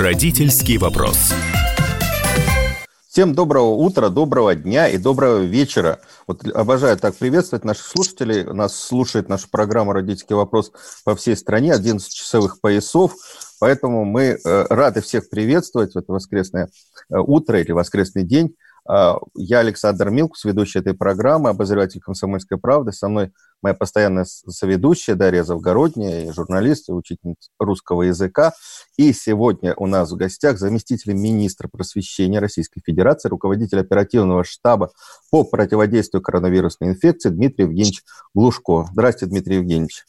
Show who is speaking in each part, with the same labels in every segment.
Speaker 1: Родительский вопрос.
Speaker 2: Всем доброго утра, доброго дня и доброго вечера. Вот обожаю так приветствовать наших слушателей. Нас слушает наша программа «Родительский вопрос» по всей стране, 11 часовых поясов. Поэтому мы э, рады всех приветствовать в это воскресное э, утро или воскресный день. Э, я Александр Милкус, ведущий этой программы, обозреватель «Комсомольской правды». Со мной моя постоянная соведущая Дарья Завгородняя, журналист и учительница русского языка. И сегодня у нас в гостях заместитель министра просвещения Российской Федерации, руководитель оперативного штаба по противодействию коронавирусной инфекции Дмитрий Евгеньевич Глушко. Здравствуйте, Дмитрий Евгеньевич.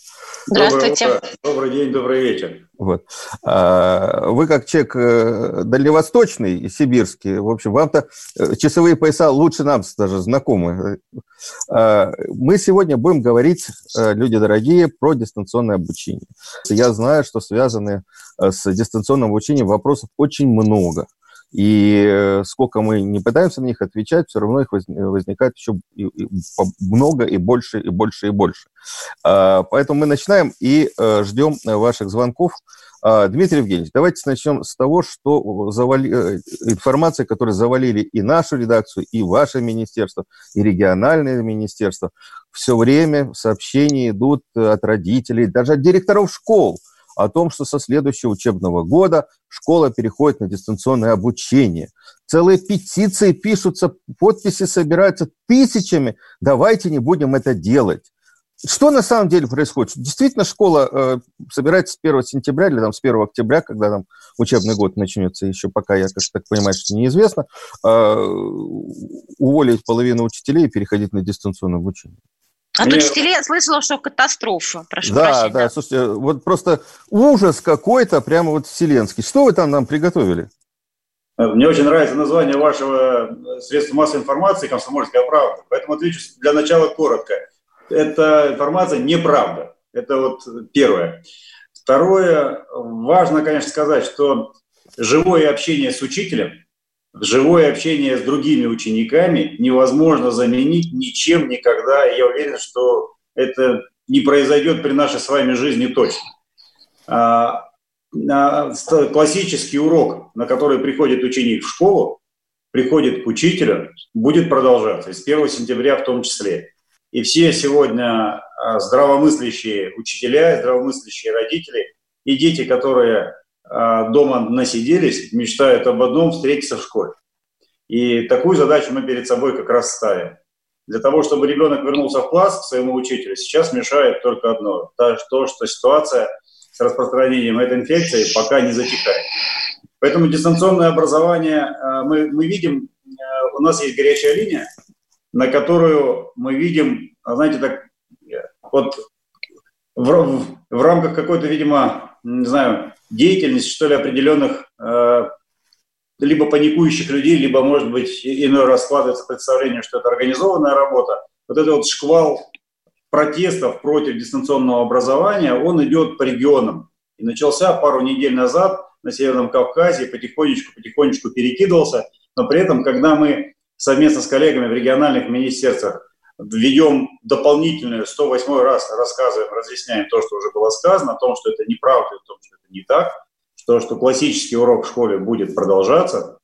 Speaker 3: Здравствуйте. Добрый день, добрый вечер.
Speaker 2: Вот. А, вы как человек э, дальневосточный, сибирский, в общем, вам-то э, часовые пояса лучше нам даже знакомы. А, мы сегодня будем говорить, э, люди дорогие, про дистанционное обучение. Я знаю, что связаны с дистанционным обучением вопросов очень много. И сколько мы не пытаемся на них отвечать, все равно их возникает еще много и больше, и больше, и больше. А, поэтому мы начинаем и ждем ваших звонков. А, Дмитрий Евгеньевич, давайте начнем с того, что завали... Э, информация, которую завалили и нашу редакцию, и ваше министерство, и региональное министерство. Все время сообщения идут от родителей, даже от директоров школ о том, что со следующего учебного года школа переходит на дистанционное обучение. Целые петиции пишутся, подписи собираются тысячами. Давайте не будем это делать. Что на самом деле происходит? Действительно, школа э, собирается с 1 сентября или там, с 1 октября, когда там учебный год начнется, еще пока, я как так понимаю, что неизвестно, э, уволить половину учителей и переходить на дистанционное обучение.
Speaker 4: От Мне... учителей я слышала, что катастрофа.
Speaker 2: Прошу да, прощения. да, слушайте, вот просто ужас какой-то, прямо вот вселенский. Что вы там нам приготовили?
Speaker 3: Мне очень нравится название вашего средства массовой информации «Комсомольская правда». Поэтому отвечу для начала коротко – эта информация неправда. Это вот первое. Второе, важно, конечно, сказать, что живое общение с учителем, живое общение с другими учениками невозможно заменить ничем никогда. Я уверен, что это не произойдет при нашей с вами жизни точно. А, а, классический урок, на который приходит ученик в школу, приходит к учителю, будет продолжаться, и с 1 сентября в том числе. И все сегодня а, здравомыслящие учителя, здравомыслящие родители и дети, которые а, дома насиделись, мечтают об одном – встретиться в школе. И такую задачу мы перед собой как раз ставим. Для того, чтобы ребенок вернулся в класс к своему учителю, сейчас мешает только одно – то, что ситуация с распространением этой инфекции пока не затихает. Поэтому дистанционное образование а, мы, мы видим, у нас есть горячая линия, на которую мы видим, знаете, так вот в, в рамках какой-то, видимо, не знаю, деятельности, что ли, определенных э, либо паникующих людей, либо, может быть, иной раз складывается представление, что это организованная работа. Вот этот вот шквал протестов против дистанционного образования, он идет по регионам. И начался пару недель назад на Северном Кавказе, потихонечку-потихонечку перекидывался. Но при этом, когда мы совместно с коллегами в региональных министерствах введем дополнительную 108 раз рассказываем, разъясняем то, что уже было сказано, о том, что это неправда, о том, что это не так, что, что классический урок в школе будет продолжаться,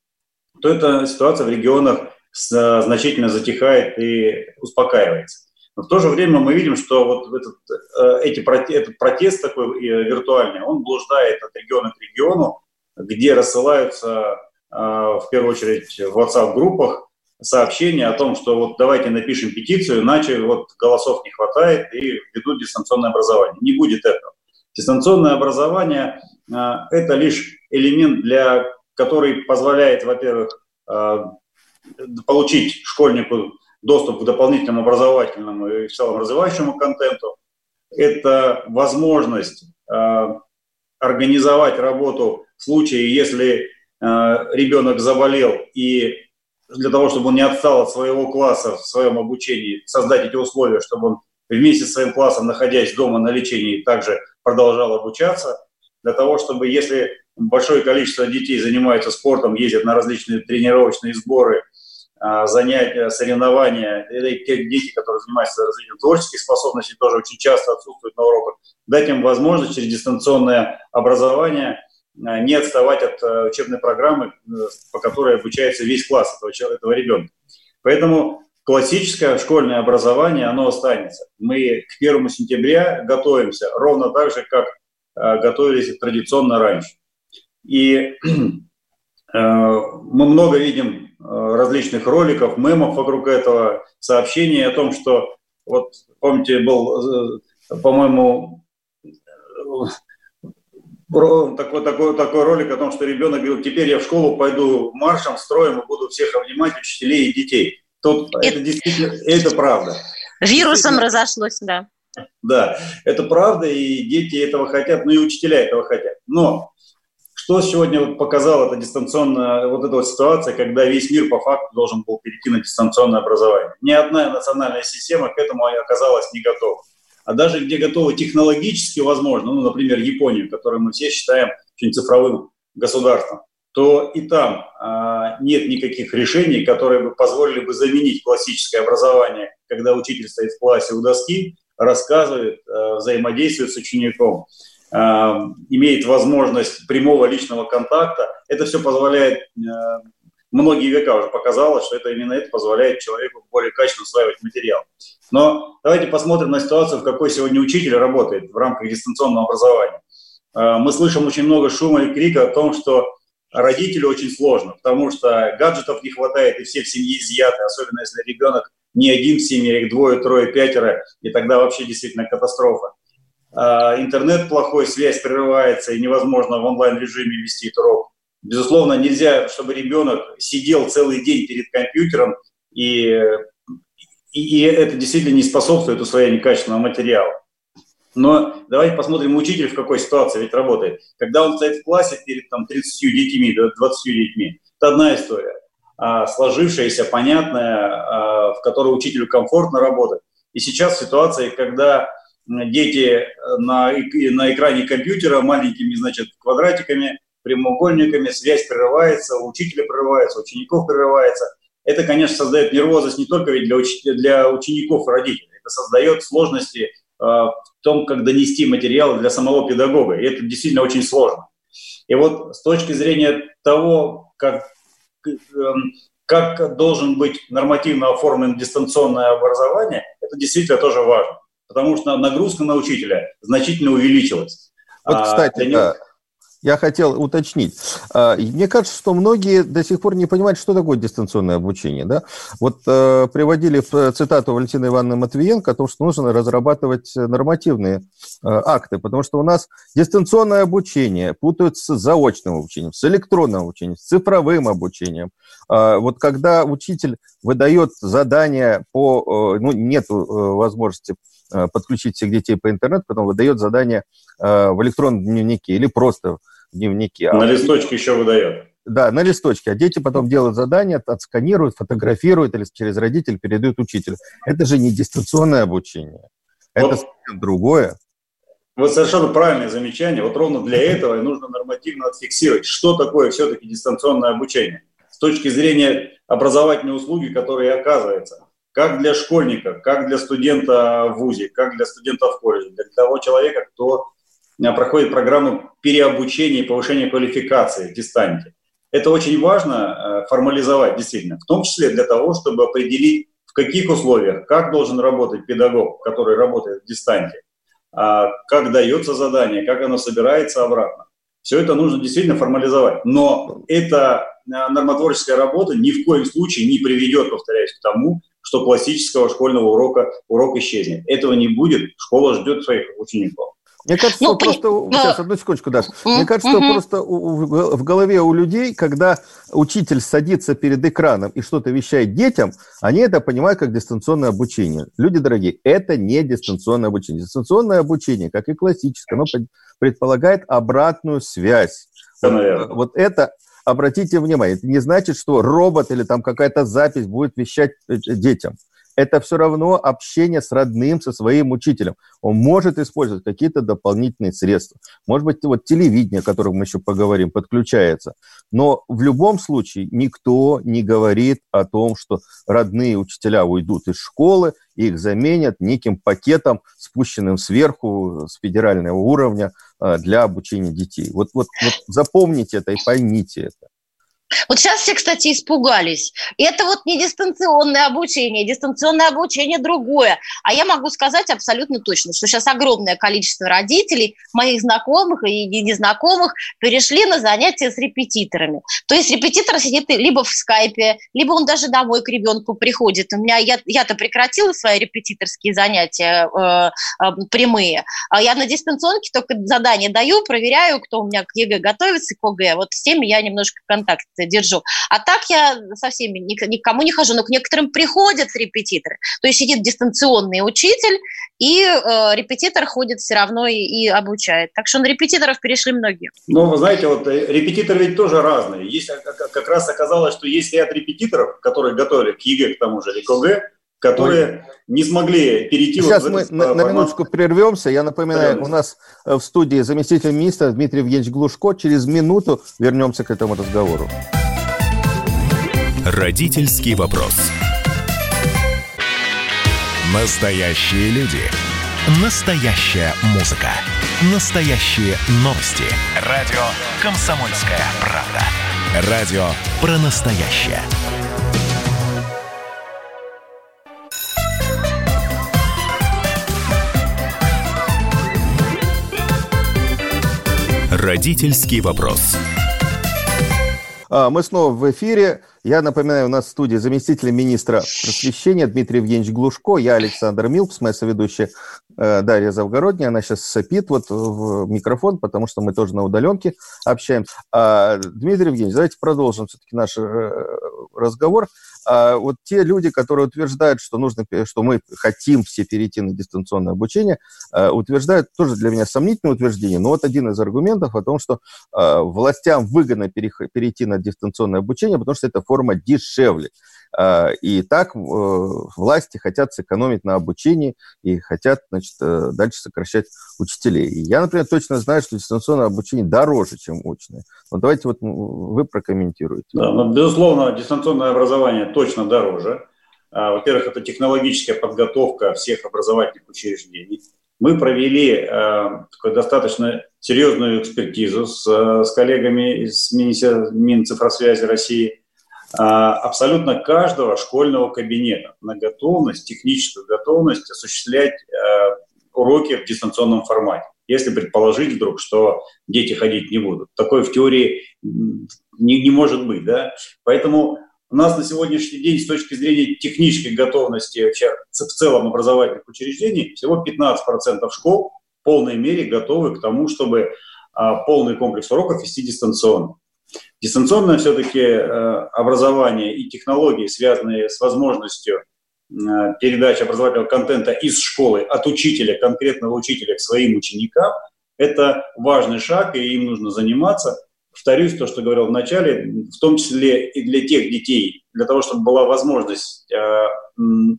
Speaker 3: то эта ситуация в регионах значительно затихает и успокаивается. Но в то же время мы видим, что вот этот, э, эти, этот протест такой э, виртуальный, он блуждает от региона к региону, где рассылаются э, в первую очередь в WhatsApp-группах сообщение о том, что вот давайте напишем петицию, иначе вот голосов не хватает и введут дистанционное образование. Не будет этого. Дистанционное образование э, – это лишь элемент, для, который позволяет, во-первых, э, получить школьнику доступ к дополнительному образовательному и в целом развивающему контенту. Это возможность э, организовать работу в случае, если ребенок заболел и для того, чтобы он не отстал от своего класса в своем обучении, создать эти условия, чтобы он вместе с своим классом, находясь дома на лечении, также продолжал обучаться, для того, чтобы если большое количество детей занимаются спортом, ездят на различные тренировочные сборы, а, занятия, соревнования, или те дети, которые занимаются развитием творческих способностей, тоже очень часто отсутствуют на уроках, дать им возможность через дистанционное образование не отставать от учебной программы, по которой обучается весь класс этого, этого ребенка. Поэтому классическое школьное образование, оно останется. Мы к первому сентября готовимся ровно так же, как готовились традиционно раньше. И мы много видим Э, различных роликов, мемов вокруг этого, сообщений о том, что вот помните, был, э, по-моему, такой, такой, такой ролик о том, что ребенок говорил, теперь я в школу пойду маршем, строем и буду всех обнимать, учителей и детей. Тут это, это действительно, это правда.
Speaker 4: Вирусом разошлось, да.
Speaker 3: Да, это правда, и дети этого хотят, ну и учителя этого хотят. Но что сегодня вот показала эта дистанционная, вот эта вот ситуация, когда весь мир по факту должен был перейти на дистанционное образование? Ни одна национальная система к этому оказалась не готова. А даже где готовы технологически возможно, ну, например, Японию, которую мы все считаем очень цифровым государством, то и там а, нет никаких решений, которые бы позволили бы заменить классическое образование, когда учитель стоит в классе у доски, рассказывает, а, взаимодействует с учеником. Э, имеет возможность прямого личного контакта. Это все позволяет, э, многие века уже показалось, что это именно это позволяет человеку более качественно усваивать материал. Но давайте посмотрим на ситуацию, в какой сегодня учитель работает в рамках дистанционного образования. Э, мы слышим очень много шума и крика о том, что родителю очень сложно, потому что гаджетов не хватает, и все в семье изъяты, особенно если ребенок не один в семье, их двое, трое, пятеро, и тогда вообще действительно катастрофа. А, интернет плохой, связь прерывается, и невозможно в онлайн-режиме вести урок. Безусловно, нельзя, чтобы ребенок сидел целый день перед компьютером, и, и, и это действительно не способствует усвоению качественного материала. Но давайте посмотрим, учитель в какой ситуации ведь работает. Когда он стоит в классе перед там, 30 детьми, 20 детьми, это одна история. А, сложившаяся, понятная, а, в которой учителю комфортно работать. И сейчас ситуация, когда дети э, на, на экране компьютера маленькими, значит, квадратиками, прямоугольниками, связь прерывается, у учителя прерывается, у учеников прерывается. Это, конечно, создает нервозность не только ведь для, уч... для учеников и родителей, это создает сложности э, в том, как донести материал для самого педагога, и это действительно очень сложно. И вот с точки зрения того, как, эм, как должен быть нормативно оформлен дистанционное образование, это действительно тоже важно потому что нагрузка на учителя значительно увеличилась.
Speaker 2: Вот, а, кстати, него... я хотел уточнить. А, мне кажется, что многие до сих пор не понимают, что такое дистанционное обучение. Да? Вот э, приводили цитату Валентины Ивановны Матвиенко о том, что нужно разрабатывать нормативные э, акты, потому что у нас дистанционное обучение путают с заочным обучением, с электронным обучением, с цифровым обучением. Э, вот когда учитель выдает задание по... Э, ну, нет э, возможности Э, подключить всех детей по интернету, потом выдает задание э, в электронном дневнике или просто в дневнике.
Speaker 3: На листочке еще выдает.
Speaker 2: Да, на листочке. А дети потом делают задание, отсканируют, фотографируют или через родителя передают учителю. Это же не дистанционное обучение. Это вот, совсем другое.
Speaker 3: Вот совершенно правильное замечание. Вот ровно для этого и нужно нормативно отфиксировать, что такое все-таки дистанционное обучение с точки зрения образовательной услуги, которая оказывается как для школьника, как для студента в ВУЗе, как для студента в колледже, для того человека, кто э, проходит программу переобучения и повышения квалификации в дистанте. Это очень важно э, формализовать действительно, в том числе для того, чтобы определить, в каких условиях, как должен работать педагог, который работает в дистанте, а как дается задание, как оно собирается обратно. Все это нужно действительно формализовать. Но эта э, нормотворческая работа ни в коем случае не приведет, повторяюсь, к тому, что классического школьного урока урок исчезнет. Этого не будет, школа ждет своих учеников.
Speaker 2: Мне кажется, ну, просто... По... Сейчас, одну секундочку, Даша. Мне кажется, что просто в голове у людей, когда учитель садится перед экраном и что-то вещает детям, они это понимают как дистанционное обучение. Люди дорогие, это не дистанционное обучение. Дистанционное обучение, как и классическое, оно предполагает обратную связь. Вот, вот это обратите внимание, это не значит, что робот или там какая-то запись будет вещать э, детям. это все равно общение с родным, со своим учителем. Он может использовать какие-то дополнительные средства. Может быть, вот телевидение, о котором мы еще поговорим, подключается. Но в любом случае никто не говорит о том, что родные учителя уйдут из школы, и их заменят неким пакетом, спущенным сверху с федерального уровня э, для обучения детей. Вот, вот, вот запомните это и поймите это.
Speaker 4: Вот сейчас все, кстати, испугались. И это вот не дистанционное обучение, дистанционное обучение другое. А я могу сказать абсолютно точно, что сейчас огромное количество родителей, моих знакомых и незнакомых, перешли на занятия с репетиторами. То есть репетитор сидит либо в скайпе, либо он даже домой к ребенку приходит. У меня я, я-то прекратила свои репетиторские занятия э, э, прямые. А я на дистанционке только задания даю, проверяю, кто у меня к ЕГЭ готовится, к ОГЭ. Вот с теми я немножко контакт держу. А так я со всеми никому не хожу, но к некоторым приходят репетиторы. То есть сидит дистанционный учитель, и э, репетитор ходит все равно и, и обучает. Так что на репетиторов перешли многие.
Speaker 3: Ну, вы знаете, вот э, репетиторы ведь тоже разные. Есть, как раз оказалось, что есть ряд репетиторов, которые готовили к ЕГЭ, к тому же, или к ОГЭ, которые Ой. не смогли перейти
Speaker 2: Сейчас вот мы этот, на, на минуточку прервемся. Я напоминаю, у нас э, в студии заместитель министра Дмитрий Евгеньевич Глушко. Через минуту вернемся к этому разговору.
Speaker 1: Родительский вопрос. Настоящие люди. Настоящая музыка. Настоящие новости. Радио «Комсомольская правда». Радио про настоящее. Родительский вопрос.
Speaker 2: А, мы снова в эфире. Я напоминаю, у нас в студии заместитель министра просвещения Дмитрий Евгеньевич Глушко, я Александр Милкс, моя соведущая э, Дарья Завгородняя. Она сейчас сопит вот в микрофон, потому что мы тоже на удаленке общаемся. А, Дмитрий Евгеньевич, давайте продолжим все-таки наш э, разговор. А вот те люди, которые утверждают, что нужно, что мы хотим все перейти на дистанционное обучение, э, утверждают тоже для меня сомнительное утверждение. Но вот один из аргументов о том, что э, властям выгодно перейти на дистанционное обучение, потому что эта форма дешевле. А, и так э, власти хотят сэкономить на обучении и хотят, значит, э, дальше сокращать учителей. И я, например, точно знаю, что дистанционное обучение дороже, чем очное. Вот давайте вот вы прокомментируете.
Speaker 3: Да, ну, безусловно, дистанционное образование точно дороже. А, во-первых, это технологическая подготовка всех образовательных учреждений. Мы провели э, такую достаточно серьезную экспертизу с, с коллегами из Минцифросвязи России – абсолютно каждого школьного кабинета на готовность, техническую готовность осуществлять э, уроки в дистанционном формате. Если предположить вдруг, что дети ходить не будут. Такое в теории не, не может быть. Да? Поэтому у нас на сегодняшний день с точки зрения технической готовности вообще в целом образовательных учреждений всего 15% школ в полной мере готовы к тому, чтобы а, полный комплекс уроков вести дистанционно. Дистанционное все-таки э, образование и технологии, связанные с возможностью э, передачи образовательного контента из школы от учителя, конкретного учителя к своим ученикам, это важный шаг, и им нужно заниматься. Повторюсь то, что говорил в начале, в том числе и для тех детей, для того, чтобы была возможность э,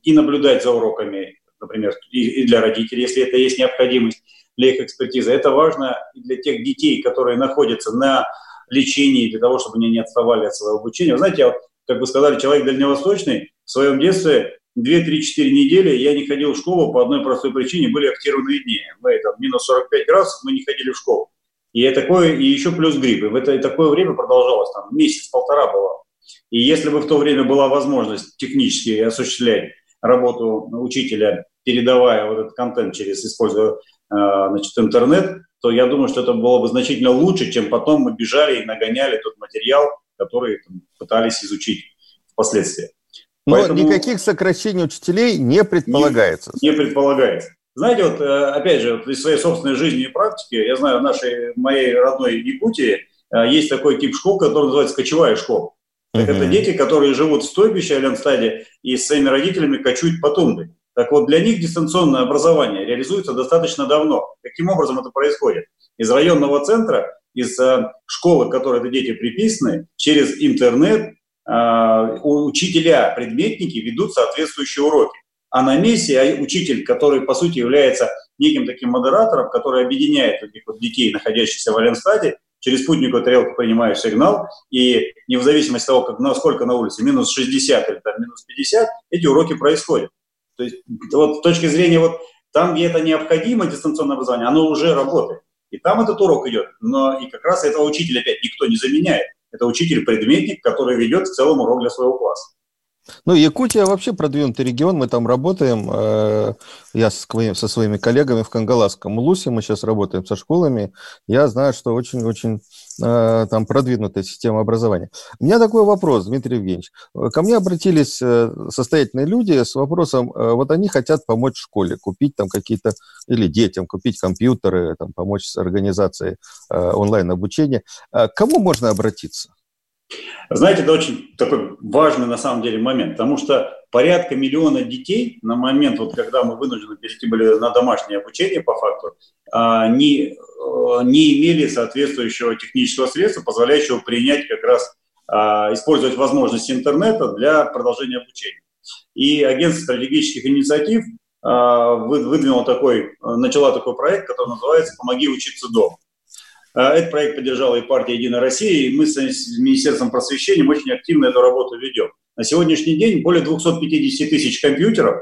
Speaker 3: и наблюдать за уроками, например, и для родителей, если это есть необходимость для их экспертизы. Это важно и для тех детей, которые находятся на лечении, для того, чтобы они не отставали от своего обучения. Вы знаете, вот, как вы сказали, человек дальневосточный, в своем детстве 2-3-4 недели я не ходил в школу по одной простой причине, были актированные дни. Мы там минус 45 градусов, мы не ходили в школу. И такое, и еще плюс грипп. И в это, и такое время продолжалось, там месяц-полтора было. И если бы в то время была возможность технически осуществлять работу учителя, передавая вот этот контент через, используя а, значит, интернет, то я думаю, что это было бы значительно лучше, чем потом мы бежали и нагоняли тот материал, который там, пытались изучить впоследствии.
Speaker 2: Но Поэтому никаких сокращений учителей не предполагается.
Speaker 3: Не, не предполагается. Знаете, вот э, опять же, вот из своей собственной жизни и практики, я знаю, в нашей, моей родной Якутии э, есть такой тип школ, который называется кочевая школа. Так uh-huh. это дети, которые живут в стойбище, Аленстаде, и с своими родителями кочуют по тундре. Так вот, для них дистанционное образование реализуется достаточно давно. Каким образом это происходит? Из районного центра, из э, школы, к которой эти дети приписаны, через интернет э, учителя, предметники ведут соответствующие уроки. а на месте а учитель, который, по сути, является неким таким модератором, который объединяет этих вот детей, находящихся в Аленстаде, через спутниковую тарелку принимаешь сигнал, и не в зависимости от того, как, насколько на улице, минус 60 или там, минус 50, эти уроки происходят. То есть вот с точки зрения вот там, где это необходимо, дистанционное образование, оно уже работает. И там этот урок идет. Но и как раз этого учителя опять никто не заменяет. Это учитель-предметник, который ведет в целом урок для своего класса.
Speaker 2: Ну, Якутия вообще продвинутый регион, мы там работаем, э, я со своими коллегами в Кангаласском Лусе, мы сейчас работаем со школами, я знаю, что очень-очень там продвинутая система образования. У меня такой вопрос, Дмитрий Евгеньевич. Ко мне обратились э, состоятельные люди с вопросом, вот они хотят помочь школе, купить там какие-то, или детям купить компьютеры, там, помочь с организацией онлайн-обучения. К кому можно обратиться?
Speaker 3: Знаете, это очень такой важный на самом деле момент, потому что порядка миллиона детей на момент, вот когда мы вынуждены перейти были на домашнее обучение по факту, а, не, э, не имели соответствующего технического средства, позволяющего принять как раз, а, использовать возможности интернета для продолжения обучения. И агентство стратегических инициатив а, выдвинуло такой, начала такой проект, который называется «Помоги учиться дома». А, этот проект поддержала и партия «Единая Россия», и мы с Министерством просвещения очень активно эту работу ведем. На сегодняшний день более 250 тысяч компьютеров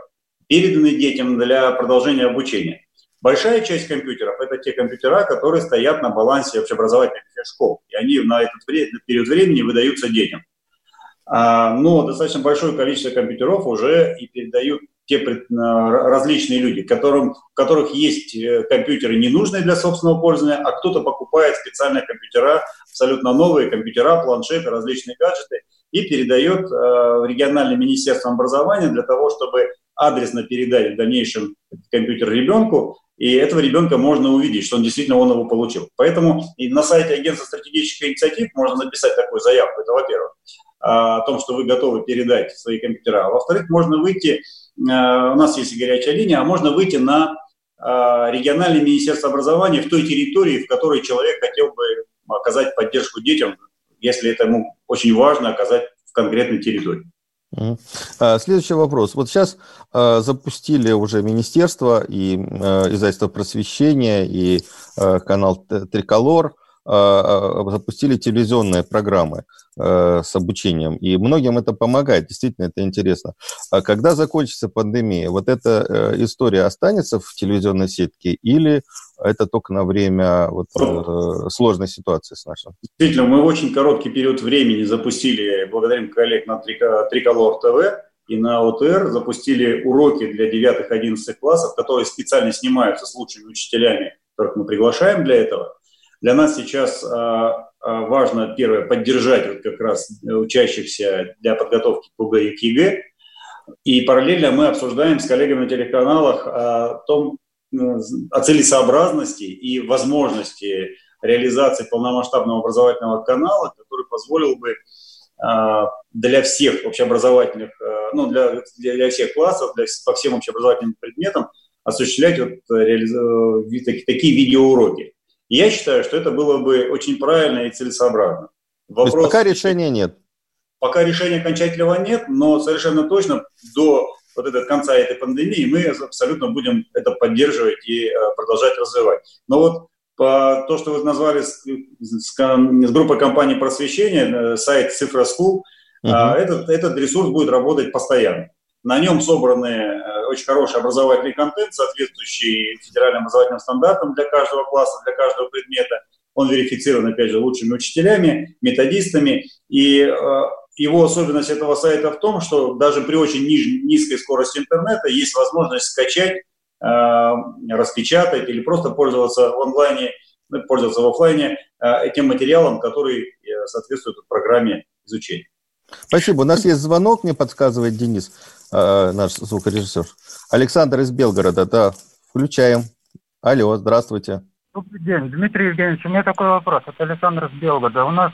Speaker 3: переданы детям для продолжения обучения. Большая часть компьютеров – это те компьютера, которые стоят на балансе общеобразовательных школ, и они на этот период времени выдаются детям. А, но достаточно большое количество компьютеров уже и передают те различные люди, которым, у которых есть э, компьютеры ненужные для собственного пользования, а кто-то покупает специальные компьютера, абсолютно новые компьютера, планшеты, различные гаджеты и передает э, в региональное министерство образования для того, чтобы адресно передать в дальнейшем компьютер ребенку, и этого ребенка можно увидеть, что он действительно он его получил. Поэтому и на сайте агентства стратегических инициатив можно написать такую заявку, это во-первых, о том, что вы готовы передать свои компьютера. А во-вторых, можно выйти Э, у нас есть горячая линия, а можно выйти на э, региональное министерство образования в той территории, в которой человек хотел бы оказать поддержку детям, если это ему очень важно оказать в конкретной территории.
Speaker 2: А, следующий вопрос. Вот сейчас э, запустили уже министерство и издательство просвещения и канал Триколор – запустили телевизионные программы э, с обучением, и многим это помогает, действительно это интересно. А когда закончится пандемия, вот эта э, история останется в телевизионной сетке или это только на время вот, э, сложной ситуации с нашим?
Speaker 3: Действительно, мы в очень короткий период времени запустили, благодарим коллег на Триколор ТВ, и на ОТР запустили уроки для 9-11 классов, которые специально снимаются с лучшими учителями, которых мы приглашаем для этого. Для нас сейчас а, а, важно, первое, поддержать вот как раз учащихся для подготовки к ОГЭ и к ЕГЭ. И параллельно мы обсуждаем с коллегами на телеканалах о том, о целесообразности и возможности реализации полномасштабного образовательного канала, который позволил бы а, для всех общеобразовательных, ну, для, для всех классов, для, по всем общеобразовательным предметам осуществлять вот, реализ... такие, такие я считаю, что это было бы очень правильно и целесообразно.
Speaker 2: Вопрос, То есть пока решения нет?
Speaker 3: Пока решения окончательного нет, но совершенно точно до вот этого конца этой пандемии мы абсолютно будем это поддерживать и э, продолжать развивать. Но вот по то, что вы назвали с, с, с группой компаний просвещения, э, сайт Цифра School, uh-huh. этот, этот ресурс будет работать постоянно. На нем собраны очень хороший образовательный контент, соответствующий федеральным образовательным стандартам для каждого класса, для каждого предмета. Он верифицирован, опять же, лучшими учителями, методистами. И э, его особенность этого сайта в том, что даже при очень ниж, низкой скорости интернета есть возможность скачать, э, распечатать или просто пользоваться в онлайне, ну, пользоваться в офлайне этим материалом, который соответствует программе изучения.
Speaker 2: Спасибо. У нас есть звонок, мне подсказывает Денис. Э, наш звукорежиссер. Александр из Белгорода, да, включаем. Алло, здравствуйте.
Speaker 5: Добрый день, Дмитрий Евгеньевич, у меня такой вопрос. Это Александр из Белгорода. У нас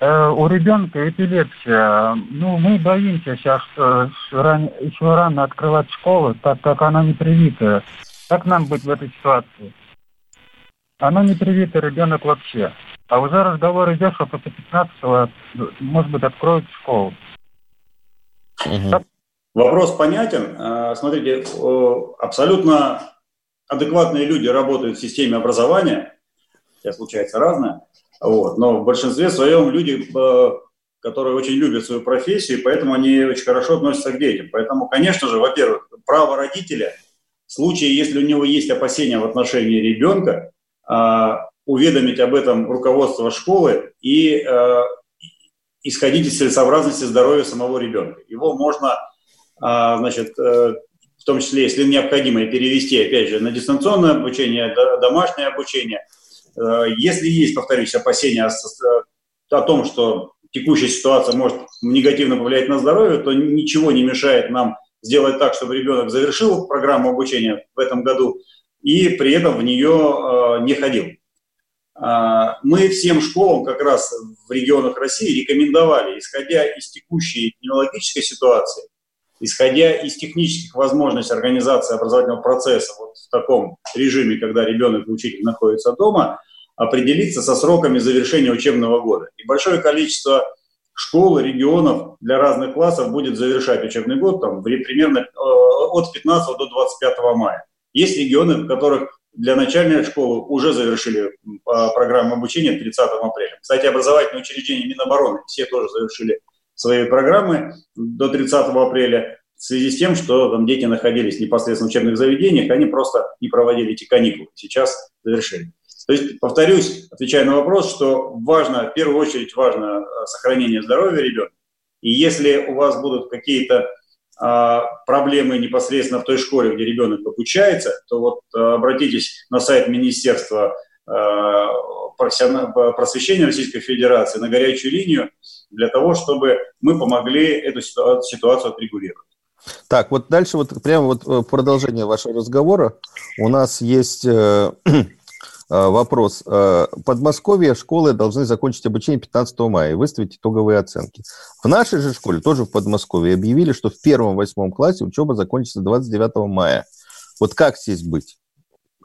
Speaker 5: э, у ребенка эпилепсия. Ну, мы боимся сейчас что ран, еще рано открывать школу, так как она не привитая. Как нам быть в этой ситуации? Она не привитый ребенок вообще. А уже разговор идет, что после 15-го, может быть, откроют школу.
Speaker 2: Угу.
Speaker 3: Вопрос понятен. А, смотрите, абсолютно адекватные люди работают в системе образования. Сейчас случается разное. Вот. Но в большинстве своем люди, э, которые очень любят свою профессию, поэтому они очень хорошо относятся к детям. Поэтому, конечно же, во-первых, право родителя в случае, если у него есть опасения в отношении ребенка, а, уведомить об этом руководство школы и э, исходить из целесообразности здоровья самого ребенка. Его можно, значит, э, в том числе, если необходимо, перевести, опять же, на дистанционное обучение, домашнее обучение. Э, если есть, повторюсь, опасения о том, что текущая ситуация может негативно повлиять на здоровье, то ничего не мешает нам сделать так, чтобы ребенок завершил программу обучения в этом году и при этом в нее э, не ходил. А, мы всем школам как раз в регионах России рекомендовали, исходя из текущей эпидемиологической ситуации, исходя из технических возможностей организации образовательного процесса вот в таком режиме, когда ребенок и учитель находятся дома, определиться со сроками завершения учебного года. И большое количество школ регионов для разных классов будет завершать учебный год там, примерно э, от 15 до 25 мая. Есть регионы, в которых для начальной школы уже завершили программу обучения 30 апреля. Кстати, образовательные учреждения Минобороны все тоже завершили свои программы до 30 апреля в связи с тем, что там дети находились непосредственно в учебных заведениях, они просто не проводили эти каникулы. Сейчас завершили. То есть, повторюсь, отвечая на вопрос, что важно, в первую очередь важно э, сохранение здоровья ребенка. И если у вас будут какие-то а, проблемы непосредственно в той школе, где ребенок обучается, то вот а, обратитесь на сайт Министерства а, просвещения Российской Федерации на горячую линию для того, чтобы мы помогли эту ситуацию отрегулировать.
Speaker 2: Так, вот дальше вот прямо вот э, продолжение вашего разговора. У нас есть э, Э, вопрос. Э, Подмосковье школы должны закончить обучение 15 мая и выставить итоговые оценки. В нашей же школе, тоже в Подмосковье, объявили, что в первом-восьмом классе учеба закончится 29 мая. Вот как здесь быть?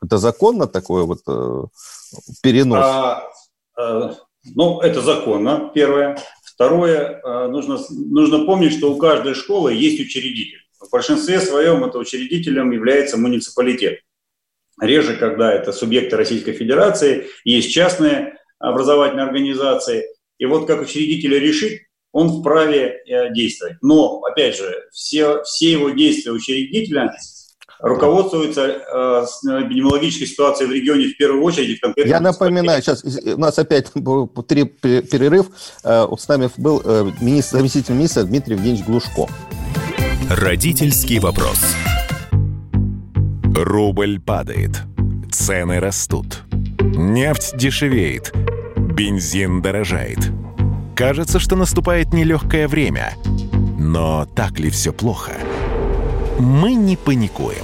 Speaker 2: Это законно такое вот э, перенос? А,
Speaker 3: а, ну, это законно, первое. Второе, нужно, нужно помнить, что у каждой школы есть учредитель. В большинстве своем это учредителем является муниципалитет реже, когда это субъекты Российской Федерации, есть частные образовательные организации. И вот как учредитель решит, он вправе э, действовать. Но, опять же, все, все его действия учредителя руководствуются э, эпидемиологической ситуацией в регионе в первую очередь.
Speaker 2: В Я напоминаю, сейчас у нас опять был три перерыв. Э, с нами был э, министр, заместитель министра Дмитрий Евгеньевич Глушко.
Speaker 1: Родительский вопрос. Рубль падает. Цены растут. Нефть дешевеет. Бензин дорожает. Кажется, что наступает нелегкое время. Но так ли все плохо? Мы не паникуем.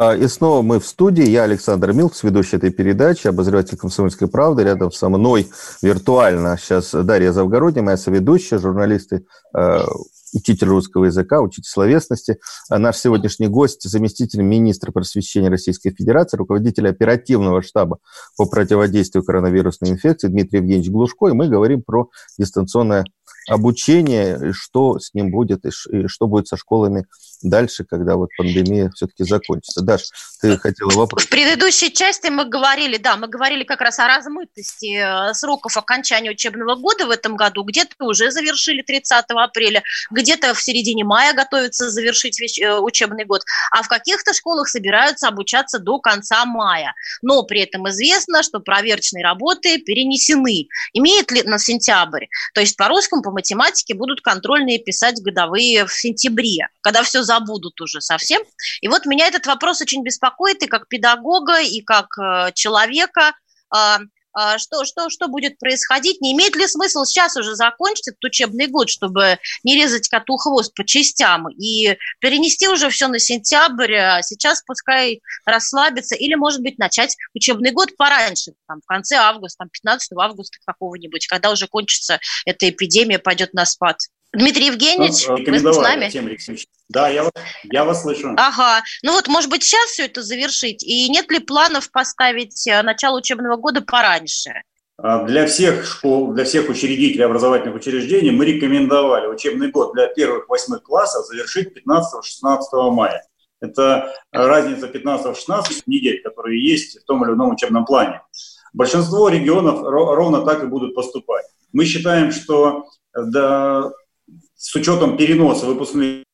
Speaker 2: А, и снова мы в студии. Я Александр Милкс, ведущий этой передачи, обозреватель «Комсомольской правды». Рядом со мной виртуально сейчас Дарья Завгородняя, моя соведущая, журналисты а, учитель русского языка, учитель словесности. А наш сегодняшний гость – заместитель министра просвещения Российской Федерации, руководитель оперативного штаба по противодействию коронавирусной инфекции Дмитрий Евгеньевич Глушко. И мы говорим про дистанционное обучение, что с ним будет, и что будет со школами дальше, когда вот пандемия все-таки закончится. Даш, ты хотела вопрос.
Speaker 4: В предыдущей части мы говорили, да, мы говорили как раз о размытости э, сроков окончания учебного года в этом году. Где-то уже завершили 30 апреля, где-то в середине мая готовятся завершить э, учебный год, а в каких-то школах собираются обучаться до конца мая. Но при этом известно, что проверочные работы перенесены. Имеет ли на сентябрь? То есть по русскому, по математике будут контрольные писать годовые в сентябре, когда все забудут уже совсем. И вот меня этот вопрос очень беспокоит и как педагога, и как э, человека. Э, а, что, что, что будет происходить? Не имеет ли смысл сейчас уже закончить этот учебный год, чтобы не резать коту хвост по частям и перенести уже все на сентябрь, а сейчас пускай расслабиться, или, может быть, начать учебный год пораньше, там, в конце августа, там, 15 августа какого-нибудь, когда уже кончится эта эпидемия, пойдет на спад? Дмитрий Евгеньевич,
Speaker 3: ну, вы с нами? Тем, да, я вас, я вас слышу.
Speaker 4: Ага. Ну вот, может быть, сейчас все это завершить? И нет ли планов поставить э, начало учебного года пораньше?
Speaker 3: А, для всех школ, для всех учредителей образовательных учреждений мы рекомендовали учебный год для первых восьмых классов завершить 15-16 мая. Это разница 15-16 недель, которые есть в том или ином учебном плане. Большинство регионов ровно так и будут поступать. Мы считаем, что до с учетом переноса выпускных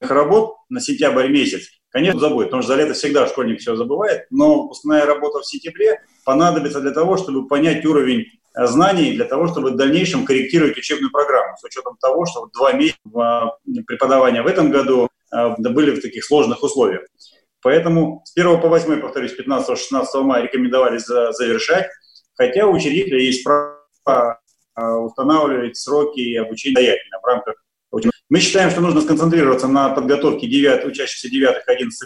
Speaker 3: работ на сентябрь месяц, конечно, забудет, потому что за лето всегда школьник все забывает, но выпускная работа в сентябре понадобится для того, чтобы понять уровень э, знаний, для того, чтобы в дальнейшем корректировать учебную программу, с учетом того, что два месяца преподавания в этом году э, были в таких сложных условиях. Поэтому с 1 по 8, повторюсь, 15-16 мая рекомендовали завершать, хотя у учредителя есть право устанавливать сроки обучения самостоятельно в рамках мы считаем, что нужно сконцентрироваться на подготовке 9, учащихся 9-11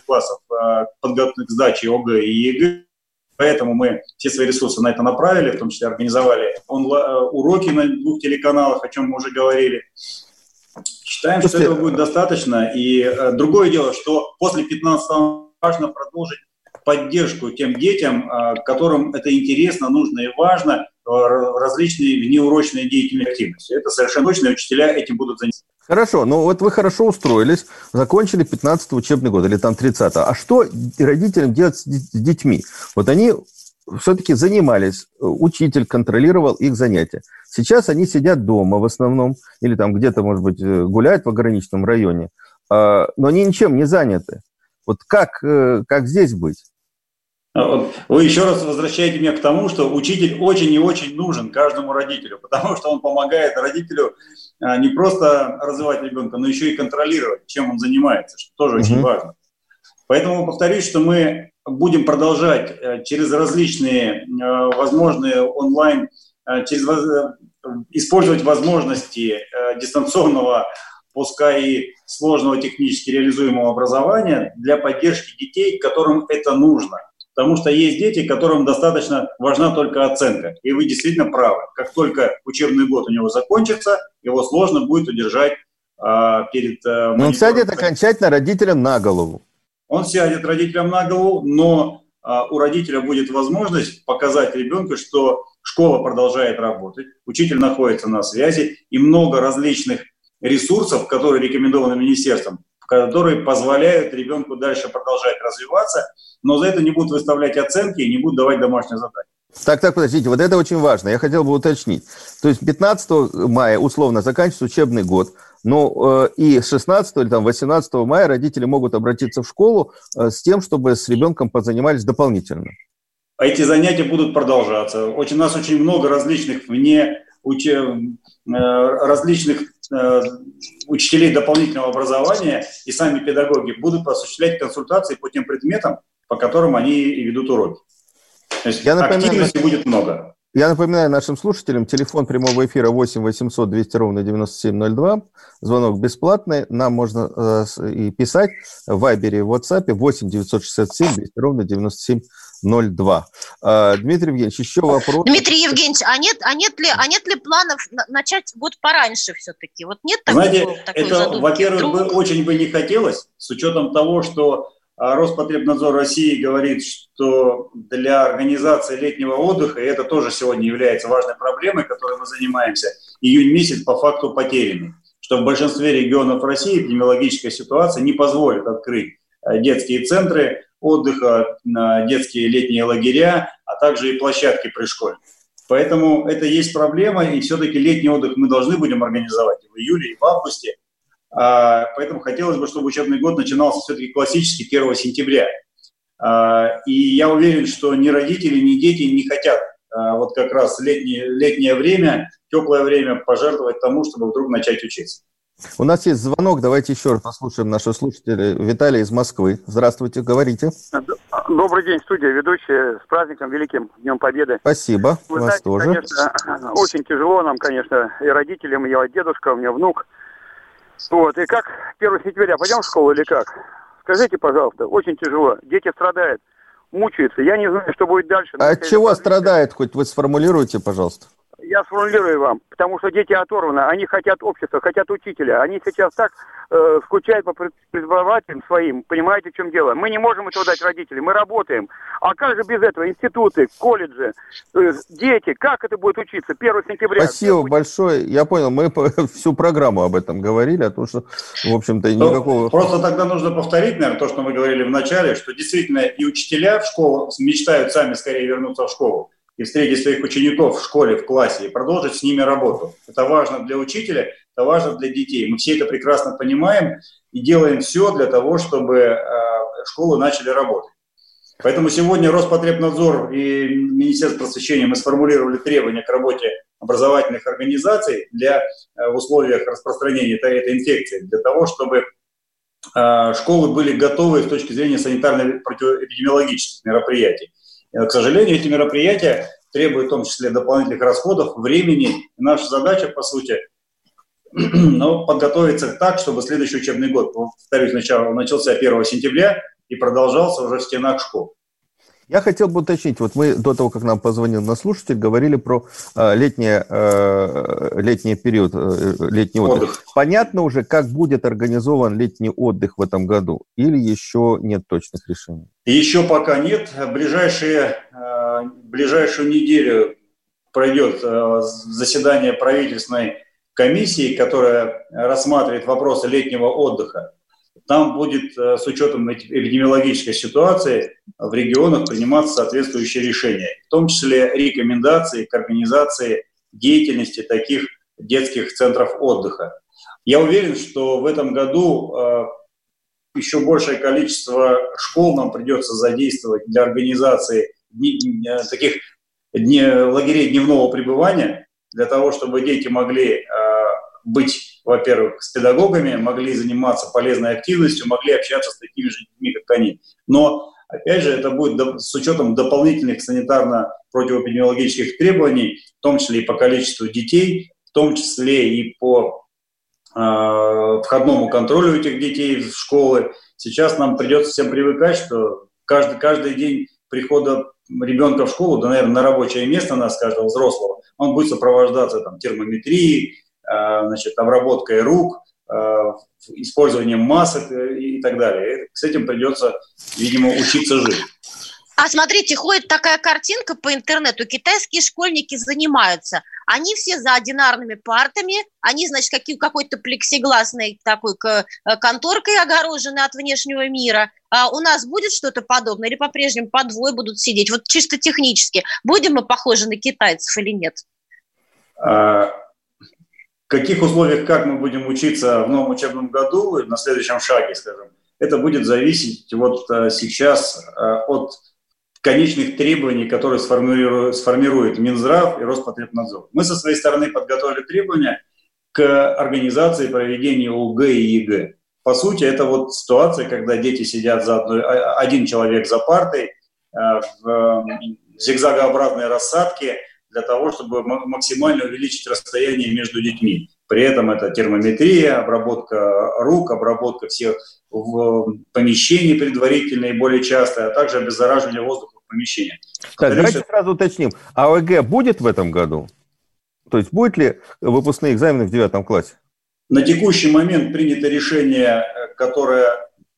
Speaker 3: классов а, подготовки к сдаче ОГЭ и ЕГЭ. Поэтому мы все свои ресурсы на это направили, в том числе организовали уроки на двух телеканалах, о чем мы уже говорили. Считаем, что этого будет достаточно. И э, другое дело, что после 15 важно продолжить поддержку тем детям, э, которым это интересно, нужно и важно, различные внеурочные деятельные активности. Это совершенно точно, учителя этим будут заниматься.
Speaker 2: Хорошо, ну вот вы хорошо устроились, закончили 15 учебный год или там 30 А что родителям делать с детьми? Вот они все-таки занимались, учитель контролировал их занятия. Сейчас они сидят дома в основном, или там где-то, может быть, э, гуляют в ограниченном районе, а, но они ничем не заняты. Вот как, как здесь быть?
Speaker 3: А вы еще раз возвращаете меня к тому, что учитель очень и очень нужен каждому родителю, потому что он помогает родителю а, не просто развивать ребенка, но еще и контролировать, чем он занимается, что тоже угу. очень важно. Поэтому повторюсь, что мы будем продолжать э, через различные э, возможные онлайн, э, через, использовать возможности дистанционного, пускай и сложного технически реализуемого образования для поддержки детей, которым это нужно. Потому что есть дети, которым достаточно важна только оценка. И вы действительно правы. Как только учебный год у него закончится, его сложно будет удержать а, перед...
Speaker 2: А, он сядет окончательно родителям на голову.
Speaker 3: Он сядет родителям на голову, но а, у родителя будет возможность показать ребенку, что школа продолжает работать, учитель находится на связи, и много различных ресурсов, которые рекомендованы министерством, которые позволяют ребенку дальше продолжать развиваться, но за это не будут выставлять оценки и не будут давать домашние задания.
Speaker 2: Так, так, подождите, вот это очень важно. Я хотел бы уточнить. То есть 15 мая условно заканчивается учебный год, но э, и 16 или там 18 мая родители могут обратиться в школу э, с тем, чтобы с ребенком позанимались дополнительно.
Speaker 3: Эти занятия будут продолжаться. Очень, у нас очень много различных вне учеб... Э, различных учителей дополнительного образования и сами педагоги будут осуществлять консультации по тем предметам, по которым они и ведут уроки. То есть Я напоминаю, активности будет много.
Speaker 2: Я напоминаю нашим слушателям, телефон прямого эфира 8 800 200 ровно 9702. Звонок бесплатный. Нам можно э, и писать в Вайбере и в WhatsApp 8 967 200 ровно 9702. Э, Дмитрий Евгеньевич, еще вопрос.
Speaker 4: Дмитрий Евгеньевич, а нет, а нет, ли, а нет ли планов начать год пораньше все-таки? Вот нет
Speaker 3: такого, Знаете, такой это, задумки? Во-первых, бы, очень бы не хотелось, с учетом того, что а Роспотребнадзор России говорит, что для организации летнего отдыха, и это тоже сегодня является важной проблемой, которой мы занимаемся, июнь месяц по факту потерянный, что в большинстве регионов России эпидемиологическая ситуация не позволит открыть э, детские центры отдыха, детские летние лагеря, а также и площадки при школе. Поэтому это есть проблема, и все-таки летний отдых мы должны будем организовать и в июле, и в августе – а, поэтому хотелось бы, чтобы учебный год начинался все-таки классически 1 сентября. А, и я уверен, что ни родители, ни дети не хотят а, вот как раз летнее, летнее время, теплое время пожертвовать тому, чтобы вдруг начать учиться.
Speaker 2: У нас есть звонок, давайте еще раз послушаем нашего слушателя Виталия из Москвы. Здравствуйте, говорите.
Speaker 6: Добрый день, студия, ведущая, с праздником великим, Днем Победы.
Speaker 2: Спасибо,
Speaker 6: Вы вас знаете, тоже. конечно, очень тяжело нам, конечно, и родителям, и я дедушка, у меня внук. Вот, и как 1 сентября, пойдем в школу или как? Скажите, пожалуйста, очень тяжело, дети страдают, мучаются, я не знаю, что будет дальше.
Speaker 2: А от чего страдает, хоть вы сформулируете, пожалуйста?
Speaker 6: Я сформулирую вам, потому что дети оторваны, они хотят общества, хотят учителя. Они сейчас так э, скучают по преподавателям своим, понимаете, в чем дело? Мы не можем этого дать родителям, мы работаем. А как же без этого? Институты, колледжи, э, дети, как это будет учиться 1 сентября?
Speaker 2: Спасибо большое. Я понял, мы всю программу об этом говорили, о том, что, в общем-то, ну, никакого...
Speaker 3: Просто тогда нужно повторить, наверное, то, что мы говорили в начале, что действительно и учителя в школу мечтают сами скорее вернуться в школу и встретить своих учеников в школе, в классе и продолжить с ними работу. Это важно для учителя, это важно для детей. Мы все это прекрасно понимаем и делаем все для того, чтобы э, школы начали работать. Поэтому сегодня Роспотребнадзор и Министерство просвещения мы сформулировали требования к работе образовательных организаций для, э, в условиях распространения этой, этой инфекции, для того, чтобы э, школы были готовы с точки зрения санитарно-эпидемиологических мероприятий. Э, к сожалению, эти мероприятия требуют в том числе дополнительных расходов, времени. И наша задача, по сути, ну, подготовиться так, чтобы следующий учебный год, повторюсь, начался 1 сентября и продолжался уже в стенах школ.
Speaker 2: Я хотел бы уточнить, вот мы до того, как нам позвонил на слушатель, говорили про э, летнее, э, летний период, э, летний отдых. отдых. Понятно уже, как будет организован летний отдых в этом году? Или еще нет точных решений?
Speaker 3: Еще пока нет. Ближайшие, э, ближайшую неделю пройдет э, заседание правительственной комиссии, которая рассматривает вопросы летнего отдыха. Там будет э, с учетом эпидемиологической ситуации в регионах приниматься соответствующие решения, в том числе рекомендации к организации деятельности таких детских центров отдыха. Я уверен, что в этом году э, еще большее количество школ нам придется задействовать для организации э, таких лагерей дневного пребывания, для того, чтобы дети могли быть, во-первых, с педагогами, могли заниматься полезной активностью, могли общаться с такими же детьми, как они. Но, опять же, это будет с учетом дополнительных санитарно-противоэпидемиологических требований, в том числе и по количеству детей, в том числе и по э, входному контролю этих детей в школы. Сейчас нам придется всем привыкать, что каждый, каждый день прихода ребенка в школу, да, наверное, на рабочее место нас, каждого взрослого, он будет сопровождаться там, термометрией, значит, обработкой рук, э, использованием масок и так далее. С этим придется, видимо, учиться жить.
Speaker 4: А смотрите, ходит такая картинка по интернету. Китайские школьники занимаются. Они все за одинарными партами, они, значит, какие, какой-то плексигласной такой э, конторкой огорожены от внешнего мира. А у нас будет что-то подобное или по-прежнему по двое будут сидеть? Вот чисто технически. Будем мы похожи на китайцев или нет?
Speaker 3: А, в каких условиях, как мы будем учиться в новом учебном году, на следующем шаге, скажем, это будет зависеть вот э, сейчас э, от конечных требований, которые сформирует, сформирует Минздрав и Роспотребнадзор. Мы со своей стороны подготовили требования к организации проведения ОГЭ и ЕГЭ. По сути, это вот ситуация, когда дети сидят за одной, а, один человек за партой э, в зигзагообразной рассадке, для того, чтобы максимально увеличить расстояние между детьми. При этом это термометрия, обработка рук, обработка всех в помещении и более часто, а также обеззараживание воздуха в помещении.
Speaker 2: Так, давайте сразу уточним. А ОГЭ будет в этом году? То есть будет ли выпускные экзамены в девятом классе?
Speaker 3: На текущий момент принято решение, которое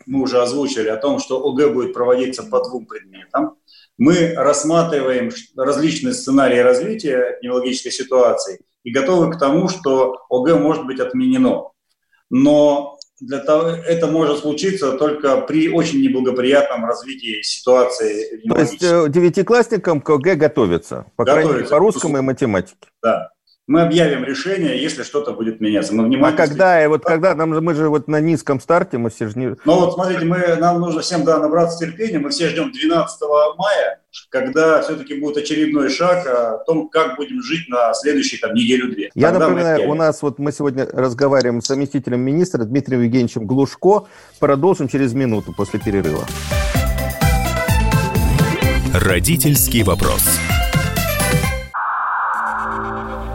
Speaker 3: мы уже озвучили, о том, что ОГЭ будет проводиться по двум предметам мы рассматриваем различные сценарии развития эпидемиологической ситуации и готовы к тому, что ОГЭ может быть отменено. Но для того, это может случиться только при очень неблагоприятном развитии ситуации.
Speaker 2: То есть э, девятиклассникам к ОГЭ готовятся, по готовятся, крайней мере, по русскому и математике.
Speaker 3: Да мы объявим решение, если что-то будет меняться. Мы
Speaker 2: внимательно... А когда, и вот когда, нам, мы же вот на низком старте, мы все же не...
Speaker 3: Ну вот смотрите, мы, нам нужно всем да, набраться терпения, мы все ждем 12 мая, когда все-таки будет очередной шаг о том, как будем жить на следующие там, неделю-две.
Speaker 2: Я Тогда напоминаю, у нас вот мы сегодня разговариваем с заместителем министра Дмитрием Евгеньевичем Глушко. Продолжим через минуту после перерыва.
Speaker 1: Родительский вопрос.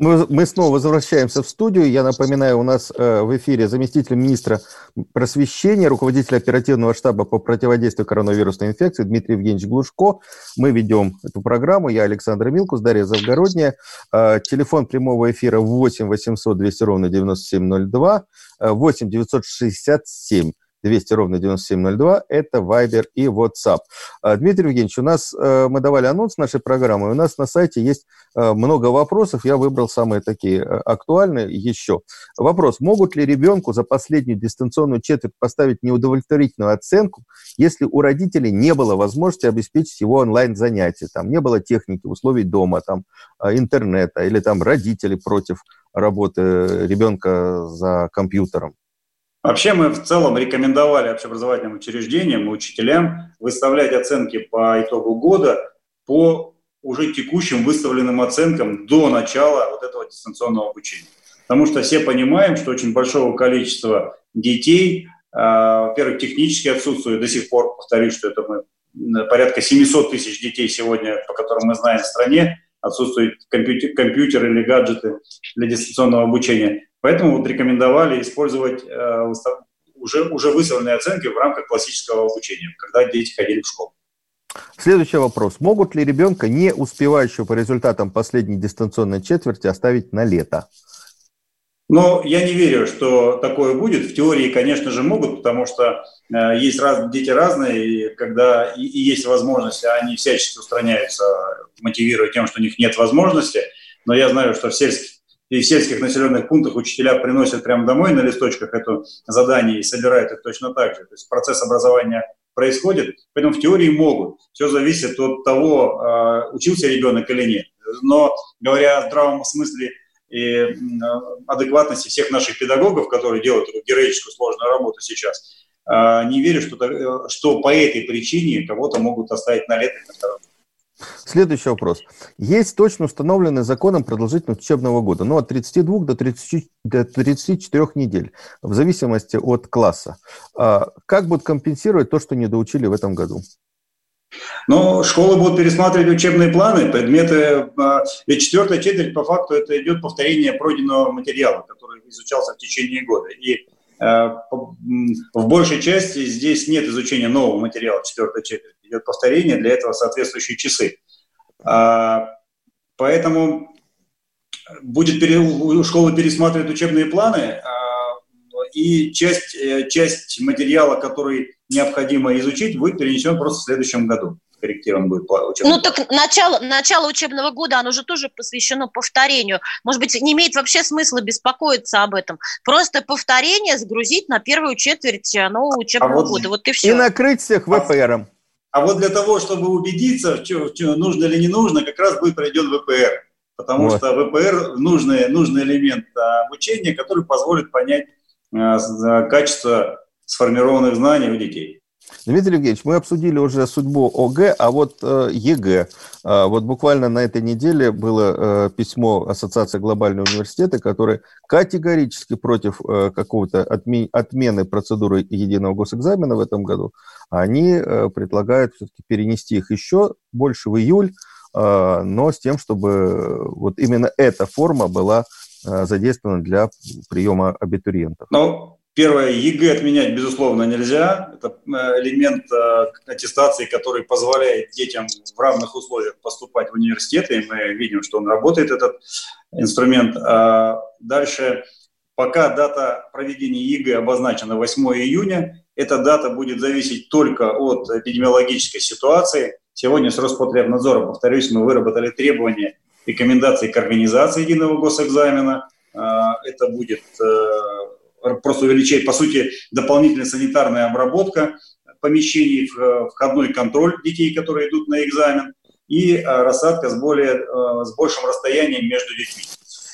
Speaker 2: Мы, мы снова возвращаемся в студию. Я напоминаю, у нас э, в эфире заместитель министра просвещения, руководитель оперативного штаба по противодействию коронавирусной инфекции Дмитрий Евгеньевич Глушко. Мы ведем эту программу. Я Александр Милкус, Дарья Завгородняя. Э, телефон прямого эфира 8 800 200 ровно 9702, 8 967 200 ровно 9702, это Viber и WhatsApp. А, Дмитрий Евгеньевич, у нас, э, мы давали анонс нашей программы, у нас на сайте есть э, много вопросов, я выбрал самые такие э, актуальные еще. Вопрос, могут ли ребенку за последнюю дистанционную четверть поставить неудовлетворительную оценку, если у родителей не было возможности обеспечить его онлайн-занятия, там не было техники, условий дома, там интернета, или там родители против работы ребенка за компьютером?
Speaker 3: Вообще мы в целом рекомендовали общеобразовательным учреждениям и учителям выставлять оценки по итогу года по уже текущим выставленным оценкам до начала вот этого дистанционного обучения. Потому что все понимаем, что очень большого количества детей, а, во-первых, технически отсутствует до сих пор, повторюсь, что это мы порядка 700 тысяч детей сегодня, по которым мы знаем в стране, отсутствуют компьютер, компьютер или гаджеты для дистанционного обучения. Поэтому вот рекомендовали использовать э, уже, уже выставленные оценки в рамках классического обучения, когда дети ходили в школу.
Speaker 2: Следующий вопрос. Могут ли ребенка, не успевающего по результатам последней дистанционной четверти, оставить на лето?
Speaker 3: Но я не верю, что такое будет. В теории, конечно же, могут, потому что э, есть раз, дети разные, и когда и, и есть возможность, а они всячески устраняются, мотивируя тем, что у них нет возможности. Но я знаю, что в сельских и в сельских населенных пунктах учителя приносят прямо домой на листочках это задание и собирают их точно так же. То есть процесс образования происходит, поэтому в теории могут. Все зависит от того, а, учился ребенок или нет. Но говоря о здравом смысле и адекватности всех наших педагогов, которые делают эту героическую сложную работу сейчас, а, не верю, что, что по этой причине кого-то могут оставить на лето на второй
Speaker 2: Следующий вопрос. Есть точно установленный законом продолжительность учебного года, ну, от 32 до, 30, до 34 недель, в зависимости от класса. А как будут компенсировать то, что не доучили в этом году?
Speaker 3: Ну, школы будут пересматривать учебные планы, предметы. А, ведь четвертая четверть, по факту, это идет повторение пройденного материала, который изучался в течение года. И Э, в большей части здесь нет изучения нового материала четвертой четверти. Идет повторение, для этого соответствующие часы. А, поэтому будет школа пересматривать учебные планы, а, и часть, э, часть материала, который необходимо изучить, будет перенесен просто в следующем году корректирован будет
Speaker 4: учебный Ну так начало, начало учебного года, оно же тоже посвящено повторению. Может быть, не имеет вообще смысла беспокоиться об этом. Просто повторение сгрузить на первую четверть э, нового учебного а вот, года. Вот и все.
Speaker 2: И накрыть всех ВПРом.
Speaker 3: А, а вот для того, чтобы убедиться, что нужно или не нужно, как раз будет проведен ВПР. Потому вот. что ВПР нужный, нужный элемент обучения, который позволит понять э, качество сформированных знаний у детей.
Speaker 2: Дмитрий Евгеньевич, мы обсудили уже судьбу ОГЭ, а вот э, ЕГЭ. Э, вот буквально на этой неделе было э, письмо Ассоциации глобального университета, который категорически против э, какого-то отме- отмены процедуры единого госэкзамена в этом году. Они э, предлагают все-таки перенести их еще больше в июль, но с тем, чтобы вот именно эта форма была задействована для приема абитуриентов.
Speaker 3: Ну, Первое, ЕГЭ отменять, безусловно, нельзя. Это э, элемент э, аттестации, который позволяет детям в равных условиях поступать в университеты. И мы видим, что он работает, этот инструмент. А дальше, пока дата проведения ЕГЭ обозначена 8 июня, эта дата будет зависеть только от эпидемиологической ситуации. Сегодня с Роспотребнадзором, повторюсь, мы выработали требования, рекомендации к организации единого госэкзамена. А, это будет э, просто увеличить, по сути, дополнительная санитарная обработка помещений, входной контроль детей, которые идут на экзамен, и э, рассадка с, более, э, с большим расстоянием между детьми.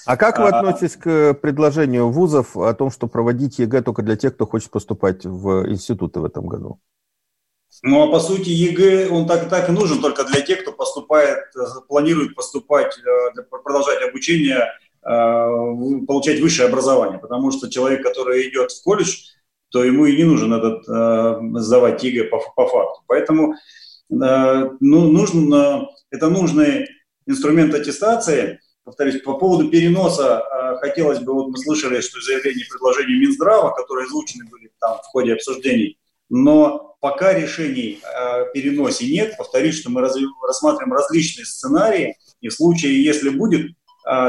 Speaker 2: А как вы а, относитесь к предложению вузов о том, что проводить ЕГЭ только для тех, кто хочет поступать в институты в этом году?
Speaker 3: Ну, а по сути ЕГЭ, он так, так и нужен только для тех, кто поступает, э, планирует поступать, продолжать обучение Э, получать высшее образование, потому что человек, который идет в колледж, то ему и не нужен этот э, сдавать ЕГЭ по, по факту. Поэтому э, ну, нужен, это нужный инструмент аттестации. Повторюсь, по поводу переноса хотелось бы, вот мы слышали, что заявление и предложения Минздрава, которые озвучены были там в ходе обсуждений, но пока решений о переносе нет. Повторюсь, что мы рассматриваем различные сценарии, и в случае, если будет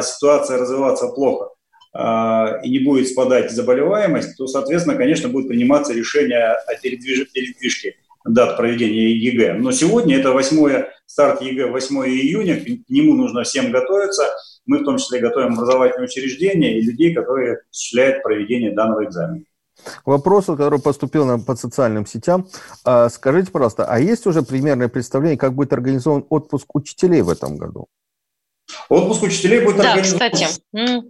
Speaker 3: ситуация развиваться плохо а, и не будет спадать заболеваемость, то, соответственно, конечно, будет приниматься решение о передвижке дат проведения ЕГЭ. Но сегодня это 8 старт ЕГЭ 8 июня, к нему нужно всем готовиться. Мы в том числе готовим образовательные учреждения и людей, которые осуществляют проведение данного экзамена.
Speaker 2: Вопрос, который поступил нам по социальным сетям. А, скажите, пожалуйста, а есть уже примерное представление, как будет организован отпуск учителей в этом году?
Speaker 3: Отпуск учителей будет да, организован кстати. в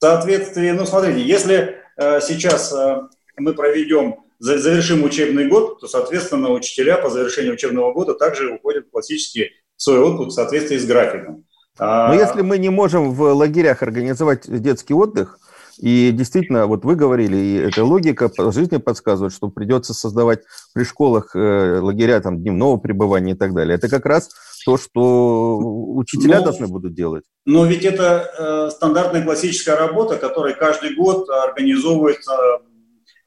Speaker 3: соответствии, ну, смотрите, если э, сейчас э, мы проведем, завершим учебный год, то, соответственно, учителя по завершению учебного года также уходят в классический свой отпуск в соответствии с графиком.
Speaker 2: А Но если мы не можем в лагерях организовать детский отдых, и действительно, вот вы говорили, и эта логика жизни подсказывает, что придется создавать при школах э, лагеря там, дневного пребывания и так далее. Это как раз то, что учителя но, должны будут делать.
Speaker 3: Но ведь это э, стандартная классическая работа, которая каждый год организовывается,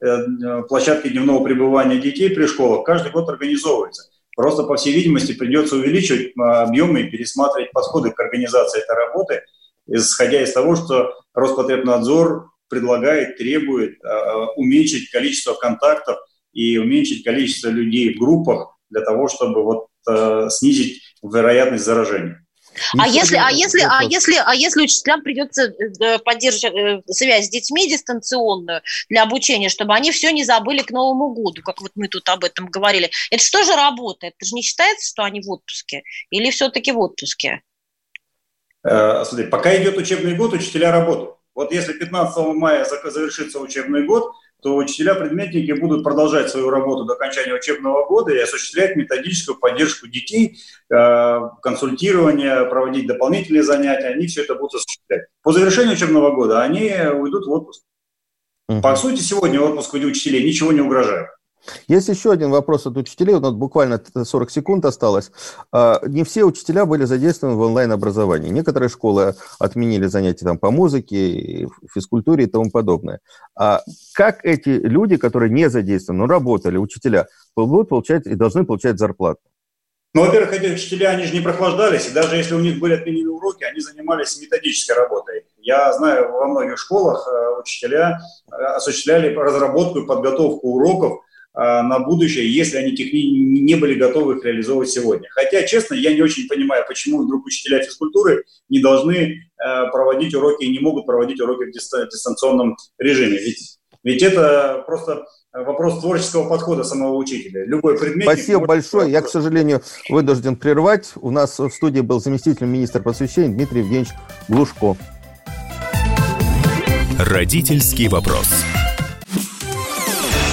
Speaker 3: э, э, площадки дневного пребывания детей при школах, каждый год организовывается. Просто, по всей видимости, придется увеличивать э, объемы и пересматривать подходы к организации этой работы, исходя из того, что Роспотребнадзор предлагает, требует э, уменьшить количество контактов и уменьшить количество людей в группах для того, чтобы вот э, снизить вероятность заражения.
Speaker 4: А если, а если, а если, а если учителям придется э, поддерживать связь с детьми дистанционную для обучения, чтобы они все не забыли к Новому году, как вот мы тут об этом говорили, это что же работает? Это же не считается, что они в отпуске? Или все-таки в отпуске?
Speaker 3: Э, смотри, пока идет учебный год, учителя работают. Вот если 15 мая завершится учебный год, то учителя-предметники будут продолжать свою работу до окончания учебного года и осуществлять методическую поддержку детей, э, консультирование, проводить дополнительные занятия, они все это будут осуществлять. По завершению учебного года они уйдут в отпуск. По сути, сегодня отпуск учителей ничего не угрожает.
Speaker 2: Есть еще один вопрос от учителей, у нас буквально 40 секунд осталось. А, не все учителя были задействованы в онлайн-образовании. Некоторые школы отменили занятия там, по музыке, физкультуре и тому подобное. А как эти люди, которые не задействованы, но работали, учителя, будут получать и должны получать зарплату?
Speaker 3: Ну, во-первых, эти учителя, они же не прохлаждались, и даже если у них были отменены уроки, они занимались методической работой. Я знаю, во многих школах э, учителя э, осуществляли разработку и подготовку уроков на будущее, если они техни- не были готовы их реализовывать сегодня. Хотя, честно, я не очень понимаю, почему вдруг учителя физкультуры не должны э, проводить уроки и не могут проводить уроки в дистанционном режиме. Ведь, ведь это просто вопрос творческого подхода самого учителя. Любой предмет.
Speaker 2: Спасибо большое. Я, к сожалению, вынужден прервать. У нас в студии был заместитель министра просвещения Дмитрий Евгеньевич Глушко.
Speaker 1: Родительский вопрос.